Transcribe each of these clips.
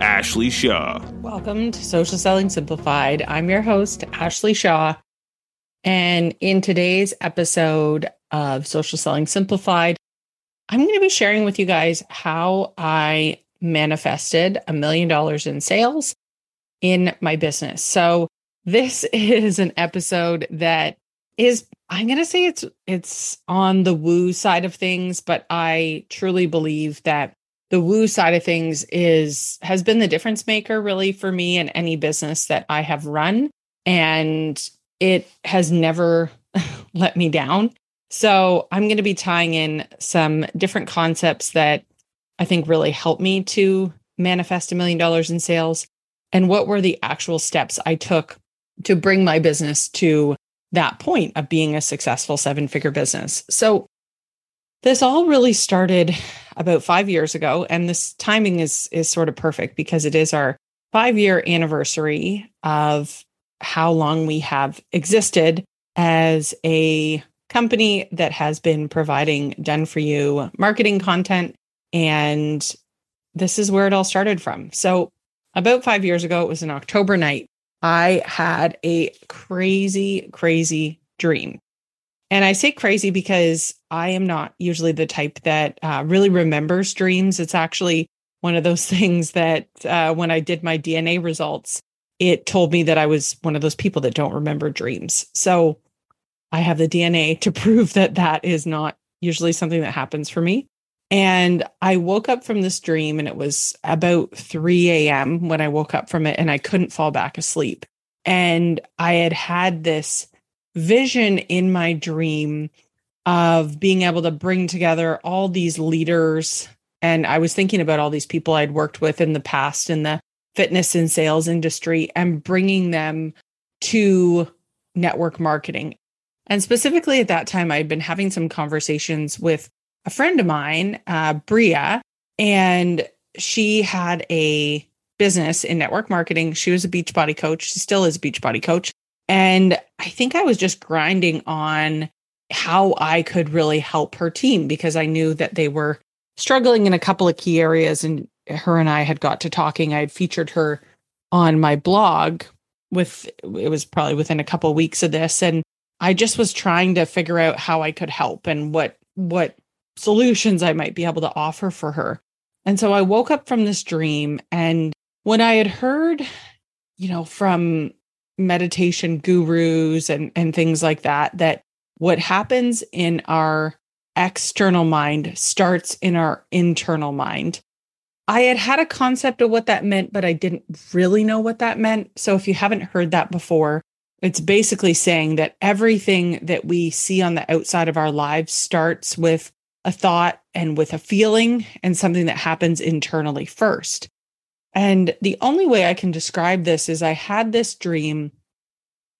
Ashley Shaw. Welcome to Social Selling Simplified. I'm your host, Ashley Shaw. And in today's episode of Social Selling Simplified, I'm going to be sharing with you guys how I manifested a million dollars in sales in my business. So, this is an episode that is I'm going to say it's it's on the woo side of things, but I truly believe that the woo side of things is has been the difference maker really for me in any business that I have run and it has never let me down. So, I'm going to be tying in some different concepts that I think really helped me to manifest a million dollars in sales and what were the actual steps I took to bring my business to that point of being a successful seven figure business. So this all really started about 5 years ago and this timing is is sort of perfect because it is our 5 year anniversary of how long we have existed as a company that has been providing done for you marketing content and this is where it all started from. So about 5 years ago it was an October night I had a crazy, crazy dream. And I say crazy because I am not usually the type that uh, really remembers dreams. It's actually one of those things that uh, when I did my DNA results, it told me that I was one of those people that don't remember dreams. So I have the DNA to prove that that is not usually something that happens for me. And I woke up from this dream, and it was about 3 a.m. when I woke up from it, and I couldn't fall back asleep. And I had had this vision in my dream of being able to bring together all these leaders. And I was thinking about all these people I'd worked with in the past in the fitness and sales industry and bringing them to network marketing. And specifically at that time, I'd been having some conversations with a friend of mine, uh, Bria, and she had a business in network marketing. She was a Beachbody coach. She still is a Beachbody coach. And I think I was just grinding on how I could really help her team because I knew that they were struggling in a couple of key areas. And her and I had got to talking. I had featured her on my blog with, it was probably within a couple of weeks of this. And I just was trying to figure out how I could help and what, what solutions I might be able to offer for her. And so I woke up from this dream. And when I had heard, you know, from meditation gurus and, and things like that, that what happens in our external mind starts in our internal mind. I had had a concept of what that meant, but I didn't really know what that meant. So if you haven't heard that before, it's basically saying that everything that we see on the outside of our lives starts with a thought and with a feeling and something that happens internally first. And the only way I can describe this is I had this dream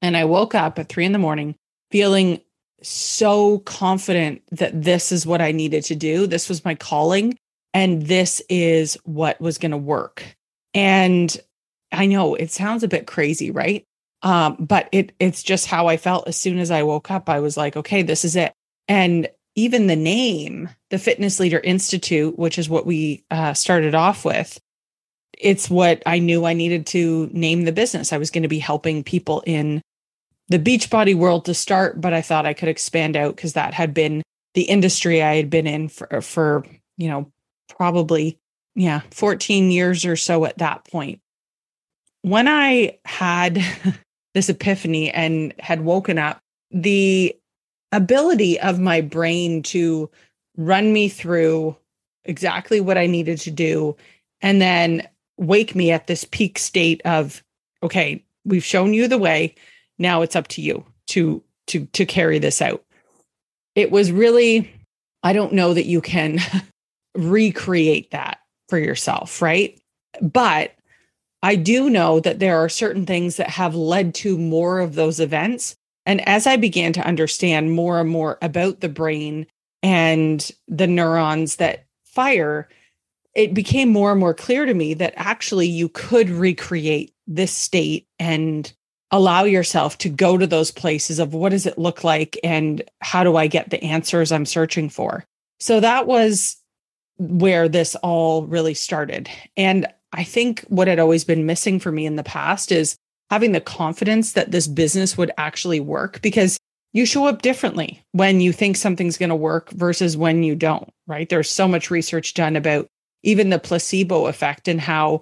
and I woke up at three in the morning feeling so confident that this is what I needed to do. This was my calling and this is what was going to work. And I know it sounds a bit crazy, right? Um, but it it's just how I felt as soon as I woke up. I was like, okay, this is it. And even the name, the Fitness Leader Institute, which is what we uh, started off with, it's what I knew I needed to name the business. I was going to be helping people in the Beachbody world to start, but I thought I could expand out because that had been the industry I had been in for, for, you know, probably, yeah, 14 years or so at that point. When I had this epiphany and had woken up the ability of my brain to run me through exactly what I needed to do and then wake me at this peak state of okay we've shown you the way now it's up to you to to to carry this out. It was really i don't know that you can recreate that for yourself right? But i do know that there are certain things that have led to more of those events. And as i began to understand more and more about the brain and the neurons that fire it became more and more clear to me that actually you could recreate this state and allow yourself to go to those places of what does it look like and how do I get the answers I'm searching for. So that was where this all really started. And I think what had always been missing for me in the past is having the confidence that this business would actually work because you show up differently when you think something's going to work versus when you don't, right? There's so much research done about even the placebo effect and how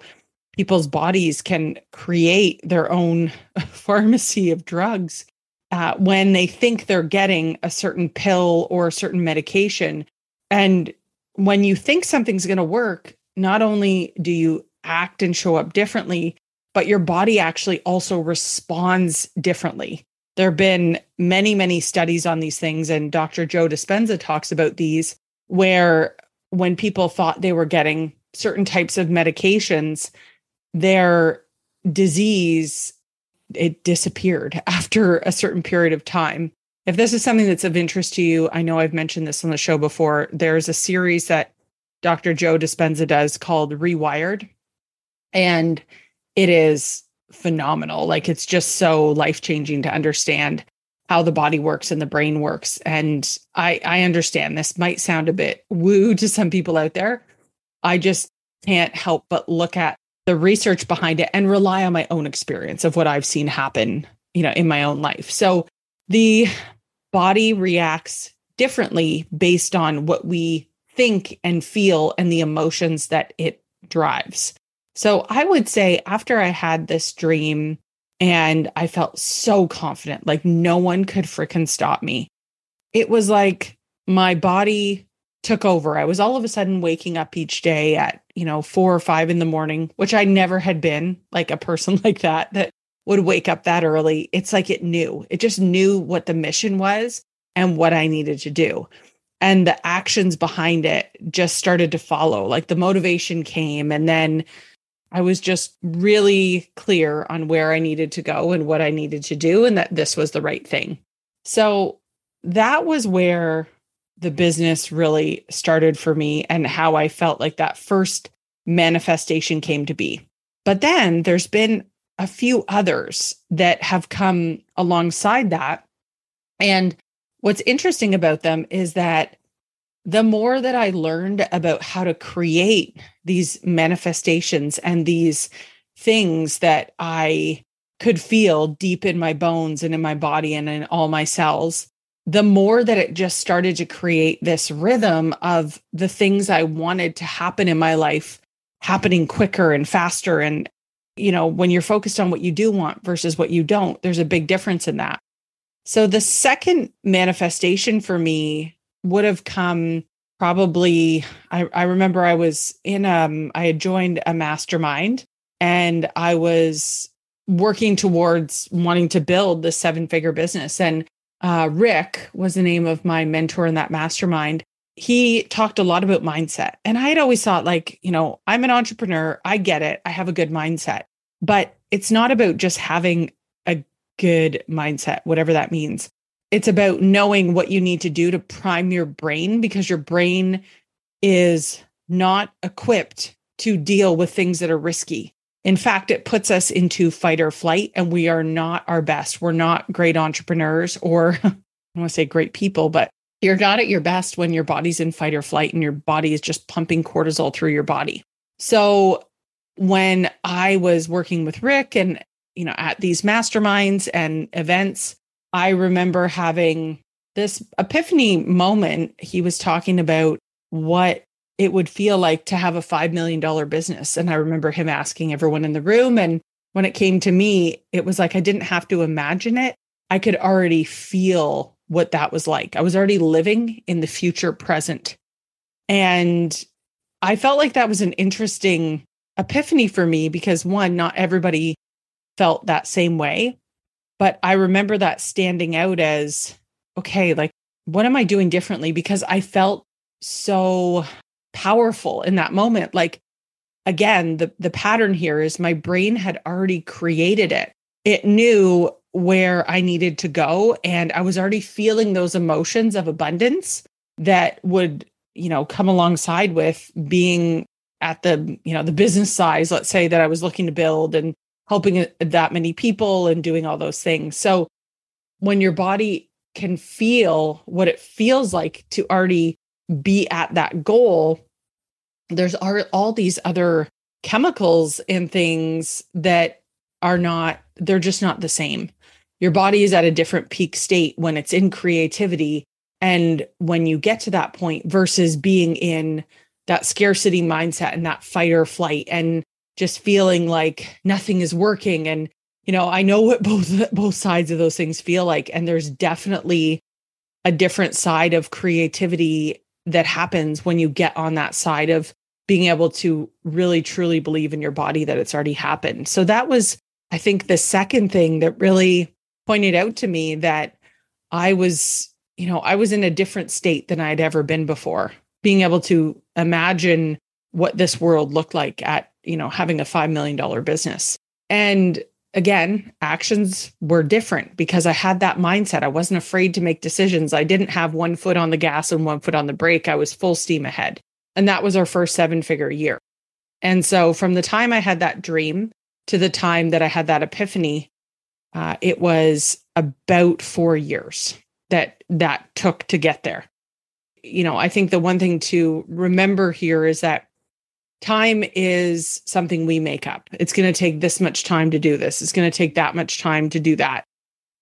people's bodies can create their own pharmacy of drugs uh, when they think they're getting a certain pill or a certain medication. And when you think something's going to work, not only do you act and show up differently, but your body actually also responds differently. There have been many, many studies on these things, and Dr. Joe Dispenza talks about these, where when people thought they were getting certain types of medications, their disease it disappeared after a certain period of time. If this is something that's of interest to you, I know I've mentioned this on the show before. There's a series that Dr. Joe Dispenza does called Rewired. And it is phenomenal. Like it's just so life changing to understand how the body works and the brain works. And I, I understand this might sound a bit woo to some people out there. I just can't help but look at the research behind it and rely on my own experience of what I've seen happen, you know, in my own life. So the body reacts differently based on what we think and feel and the emotions that it drives. So I would say after I had this dream and I felt so confident, like no one could freaking stop me. It was like my body took over. I was all of a sudden waking up each day at, you know, four or five in the morning, which I never had been like a person like that, that would wake up that early. It's like it knew, it just knew what the mission was and what I needed to do. And the actions behind it just started to follow. Like the motivation came, and then I was just really clear on where I needed to go and what I needed to do, and that this was the right thing. So that was where the business really started for me and how I felt like that first manifestation came to be. But then there's been a few others that have come alongside that. And what's interesting about them is that the more that I learned about how to create these manifestations and these things that I could feel deep in my bones and in my body and in all my cells, the more that it just started to create this rhythm of the things I wanted to happen in my life happening quicker and faster. And, you know, when you're focused on what you do want versus what you don't, there's a big difference in that. So the second manifestation for me would have come probably I, I remember I was in um I had joined a mastermind and I was working towards wanting to build the seven figure business. And uh, Rick was the name of my mentor in that mastermind. He talked a lot about mindset. And I had always thought, like, you know, I'm an entrepreneur. I get it. I have a good mindset. But it's not about just having a good mindset, whatever that means it's about knowing what you need to do to prime your brain because your brain is not equipped to deal with things that are risky. In fact, it puts us into fight or flight, and we are not our best. We're not great entrepreneurs or I want to say great people, but you're not at your best when your body's in fight or flight and your body is just pumping cortisol through your body. So when I was working with Rick and you know at these masterminds and events, I remember having this epiphany moment. He was talking about what it would feel like to have a $5 million business. And I remember him asking everyone in the room. And when it came to me, it was like I didn't have to imagine it. I could already feel what that was like. I was already living in the future present. And I felt like that was an interesting epiphany for me because one, not everybody felt that same way. But I remember that standing out as okay, like, what am I doing differently? Because I felt so powerful in that moment. Like, again, the, the pattern here is my brain had already created it. It knew where I needed to go. And I was already feeling those emotions of abundance that would, you know, come alongside with being at the, you know, the business size, let's say that I was looking to build and helping uh, that many people and doing all those things. So when your body can feel what it feels like to already be at that goal, there's are all these other chemicals and things that are not, they're just not the same. Your body is at a different peak state when it's in creativity. And when you get to that point versus being in that scarcity mindset and that fight or flight and just feeling like nothing is working and you know i know what both both sides of those things feel like and there's definitely a different side of creativity that happens when you get on that side of being able to really truly believe in your body that it's already happened so that was i think the second thing that really pointed out to me that i was you know i was in a different state than i'd ever been before being able to imagine what this world looked like at you know, having a $5 million business. And again, actions were different because I had that mindset. I wasn't afraid to make decisions. I didn't have one foot on the gas and one foot on the brake. I was full steam ahead. And that was our first seven figure year. And so from the time I had that dream to the time that I had that epiphany, uh, it was about four years that that took to get there. You know, I think the one thing to remember here is that time is something we make up. It's going to take this much time to do this. It's going to take that much time to do that.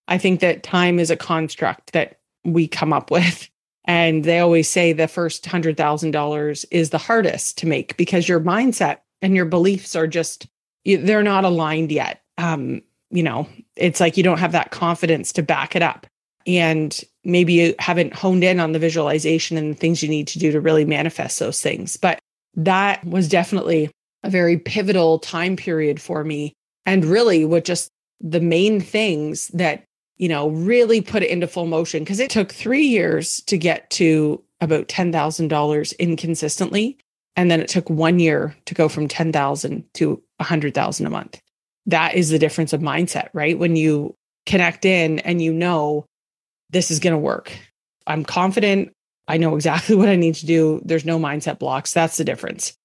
I think that time is a construct that we come up with. And they always say the first $100,000 is the hardest to make because your mindset and your beliefs are just, they're not aligned yet. Um, you know, it's like you don't have that confidence to back it up. And maybe you haven't honed in on the visualization and the things you need to do to really manifest those things. But that was definitely a very pivotal time period for me. And really, what just the main things that, you know, really put it into full motion because it took three years to get to about $10,000 inconsistently. And then it took one year to go from 10,000 to 100,000 a month. That is the difference of mindset, right? When you connect in and you know this is going to work. I'm confident. I know exactly what I need to do. There's no mindset blocks. That's the difference.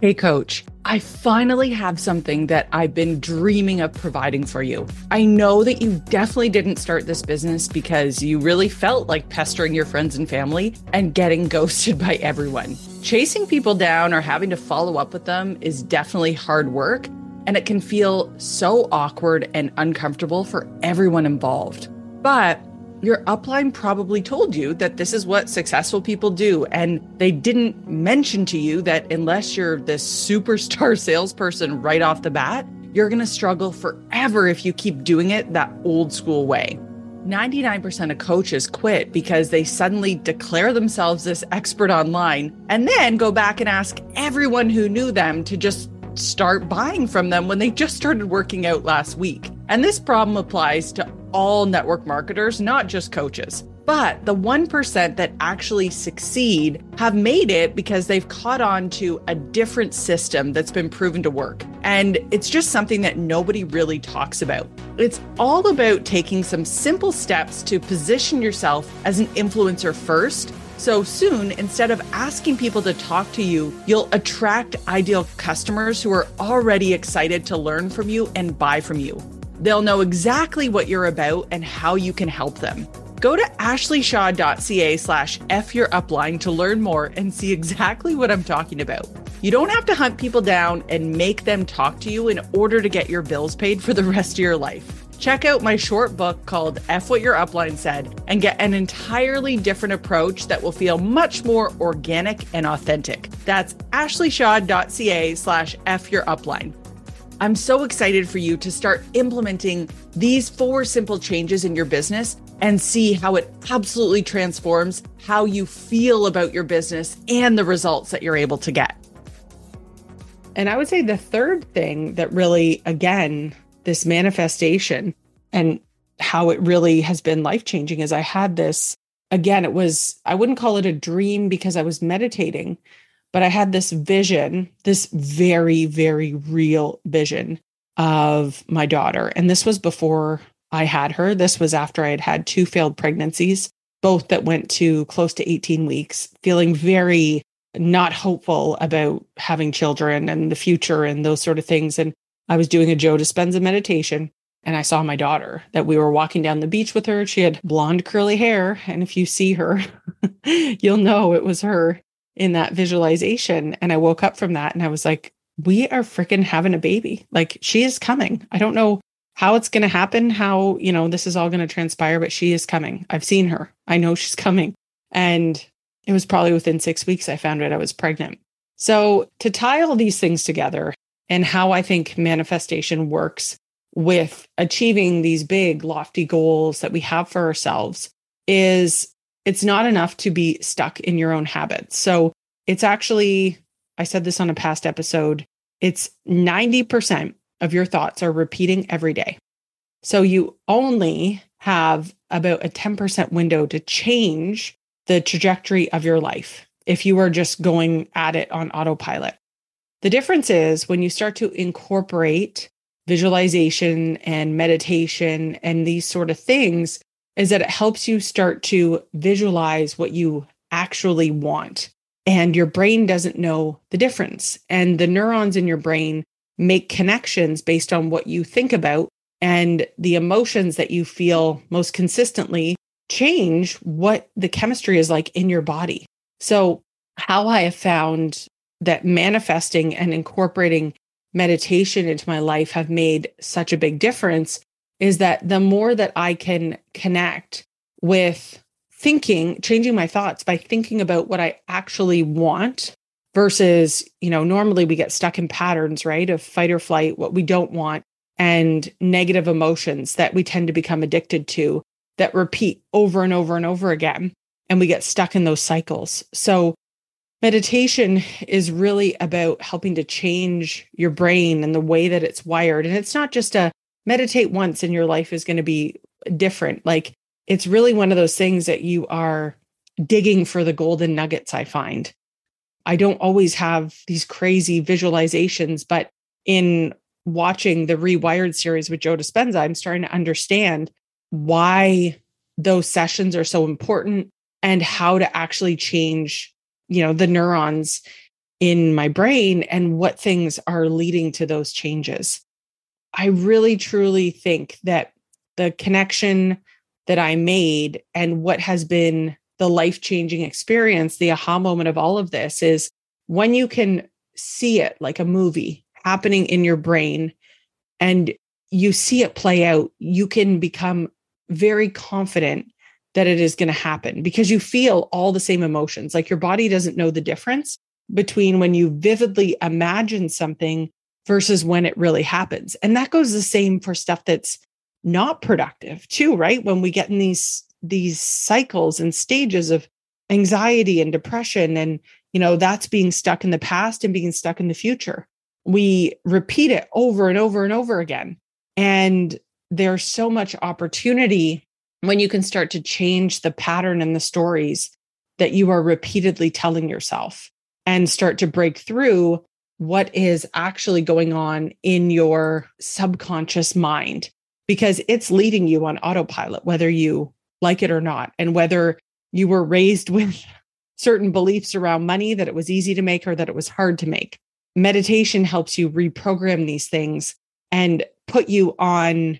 Hey, coach, I finally have something that I've been dreaming of providing for you. I know that you definitely didn't start this business because you really felt like pestering your friends and family and getting ghosted by everyone. Chasing people down or having to follow up with them is definitely hard work, and it can feel so awkward and uncomfortable for everyone involved. But your upline probably told you that this is what successful people do. And they didn't mention to you that unless you're this superstar salesperson right off the bat, you're going to struggle forever if you keep doing it that old school way. 99% of coaches quit because they suddenly declare themselves this expert online and then go back and ask everyone who knew them to just start buying from them when they just started working out last week. And this problem applies to all network marketers, not just coaches. But the 1% that actually succeed have made it because they've caught on to a different system that's been proven to work. And it's just something that nobody really talks about. It's all about taking some simple steps to position yourself as an influencer first. So soon, instead of asking people to talk to you, you'll attract ideal customers who are already excited to learn from you and buy from you. They'll know exactly what you're about and how you can help them. Go to ashleyshaw.ca slash F your upline to learn more and see exactly what I'm talking about. You don't have to hunt people down and make them talk to you in order to get your bills paid for the rest of your life. Check out my short book called F What Your Upline Said and get an entirely different approach that will feel much more organic and authentic. That's ashleyshaw.ca slash F Your Upline. I'm so excited for you to start implementing these four simple changes in your business and see how it absolutely transforms how you feel about your business and the results that you're able to get. And I would say the third thing that really, again, this manifestation and how it really has been life changing is I had this, again, it was, I wouldn't call it a dream because I was meditating, but I had this vision, this very, very real vision of my daughter. And this was before I had her. This was after I had had two failed pregnancies, both that went to close to 18 weeks, feeling very not hopeful about having children and the future and those sort of things. And I was doing a Joe Dispenza meditation and I saw my daughter that we were walking down the beach with her. She had blonde curly hair. And if you see her, you'll know it was her in that visualization. And I woke up from that and I was like, we are freaking having a baby. Like she is coming. I don't know how it's going to happen, how, you know, this is all going to transpire, but she is coming. I've seen her. I know she's coming. And it was probably within six weeks I found out I was pregnant. So to tie all these things together and how I think manifestation works with achieving these big, lofty goals that we have for ourselves is it's not enough to be stuck in your own habits. So it's actually, I said this on a past episode, it's 90% of your thoughts are repeating every day. So you only have about a 10% window to change the trajectory of your life if you are just going at it on autopilot. The difference is when you start to incorporate visualization and meditation and these sort of things, is that it helps you start to visualize what you actually want. And your brain doesn't know the difference. And the neurons in your brain make connections based on what you think about and the emotions that you feel most consistently change what the chemistry is like in your body. So, how I have found that manifesting and incorporating meditation into my life have made such a big difference is that the more that I can connect with thinking, changing my thoughts by thinking about what I actually want versus, you know, normally we get stuck in patterns, right? Of fight or flight, what we don't want, and negative emotions that we tend to become addicted to that repeat over and over and over again. And we get stuck in those cycles. So, meditation is really about helping to change your brain and the way that it's wired. And it's not just a meditate once and your life is going to be different. Like it's really one of those things that you are digging for the golden nuggets, I find. I don't always have these crazy visualizations, but in watching the Rewired series with Joe Dispenza, I'm starting to understand why those sessions are so important and how to actually change, you know, the neurons in my brain and what things are leading to those changes. I really truly think that the connection that I made and what has been the life changing experience, the aha moment of all of this is when you can see it like a movie happening in your brain and you see it play out, you can become very confident that it is going to happen because you feel all the same emotions. Like your body doesn't know the difference between when you vividly imagine something versus when it really happens. And that goes the same for stuff that's not productive too, right? When we get in these these cycles and stages of anxiety and depression and you know that's being stuck in the past and being stuck in the future. We repeat it over and over and over again. And there's so much opportunity when you can start to change the pattern and the stories that you are repeatedly telling yourself and start to break through what is actually going on in your subconscious mind because it's leading you on autopilot, whether you like it or not, and whether you were raised with certain beliefs around money that it was easy to make or that it was hard to make. Meditation helps you reprogram these things and put you on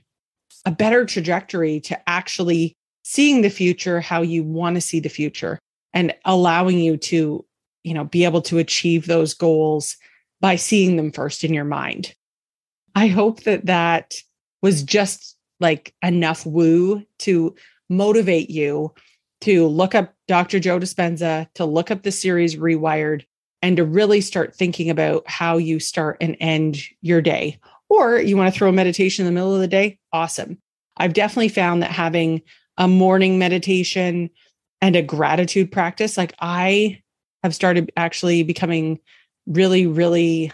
a better trajectory to actually seeing the future how you want to see the future and allowing you to you know be able to achieve those goals by seeing them first in your mind. I hope that that was just like enough woo to motivate you to look up Dr. Joe Dispenza, to look up the series Rewired, and to really start thinking about how you start and end your day or you want to throw a meditation in the middle of the day, awesome. I've definitely found that having a morning meditation and a gratitude practice, like I have started actually becoming really, really,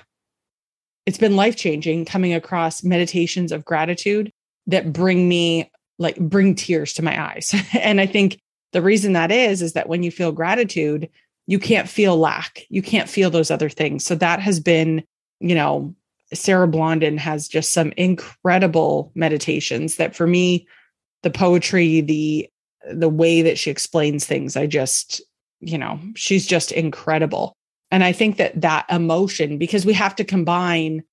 it's been life changing coming across meditations of gratitude that bring me like bring tears to my eyes. and I think the reason that is, is that when you feel gratitude, you can't feel lack. You can't feel those other things. So that has been, you know, Sarah Blondin has just some incredible meditations that for me, the poetry, the the way that she explains things, I just, you know, she's just incredible. And I think that that emotion, because we have to combine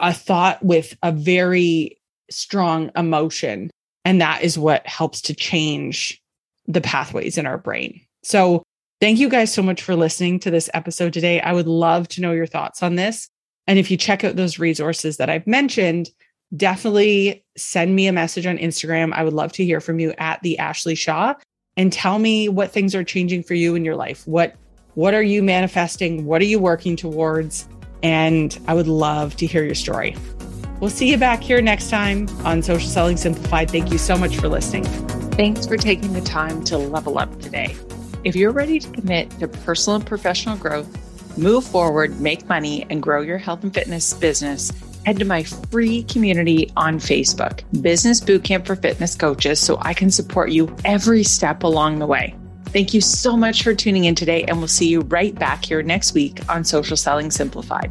a thought with a very strong emotion, and that is what helps to change the pathways in our brain. So, thank you guys so much for listening to this episode today. I would love to know your thoughts on this. And if you check out those resources that I've mentioned, definitely send me a message on Instagram. I would love to hear from you at the Ashley Shaw and tell me what things are changing for you in your life. What what are you manifesting? What are you working towards? And I would love to hear your story. We'll see you back here next time on Social Selling Simplified. Thank you so much for listening. Thanks for taking the time to level up today. If you're ready to commit to personal and professional growth, move forward, make money, and grow your health and fitness business, head to my free community on Facebook, Business Bootcamp for Fitness Coaches, so I can support you every step along the way. Thank you so much for tuning in today, and we'll see you right back here next week on Social Selling Simplified.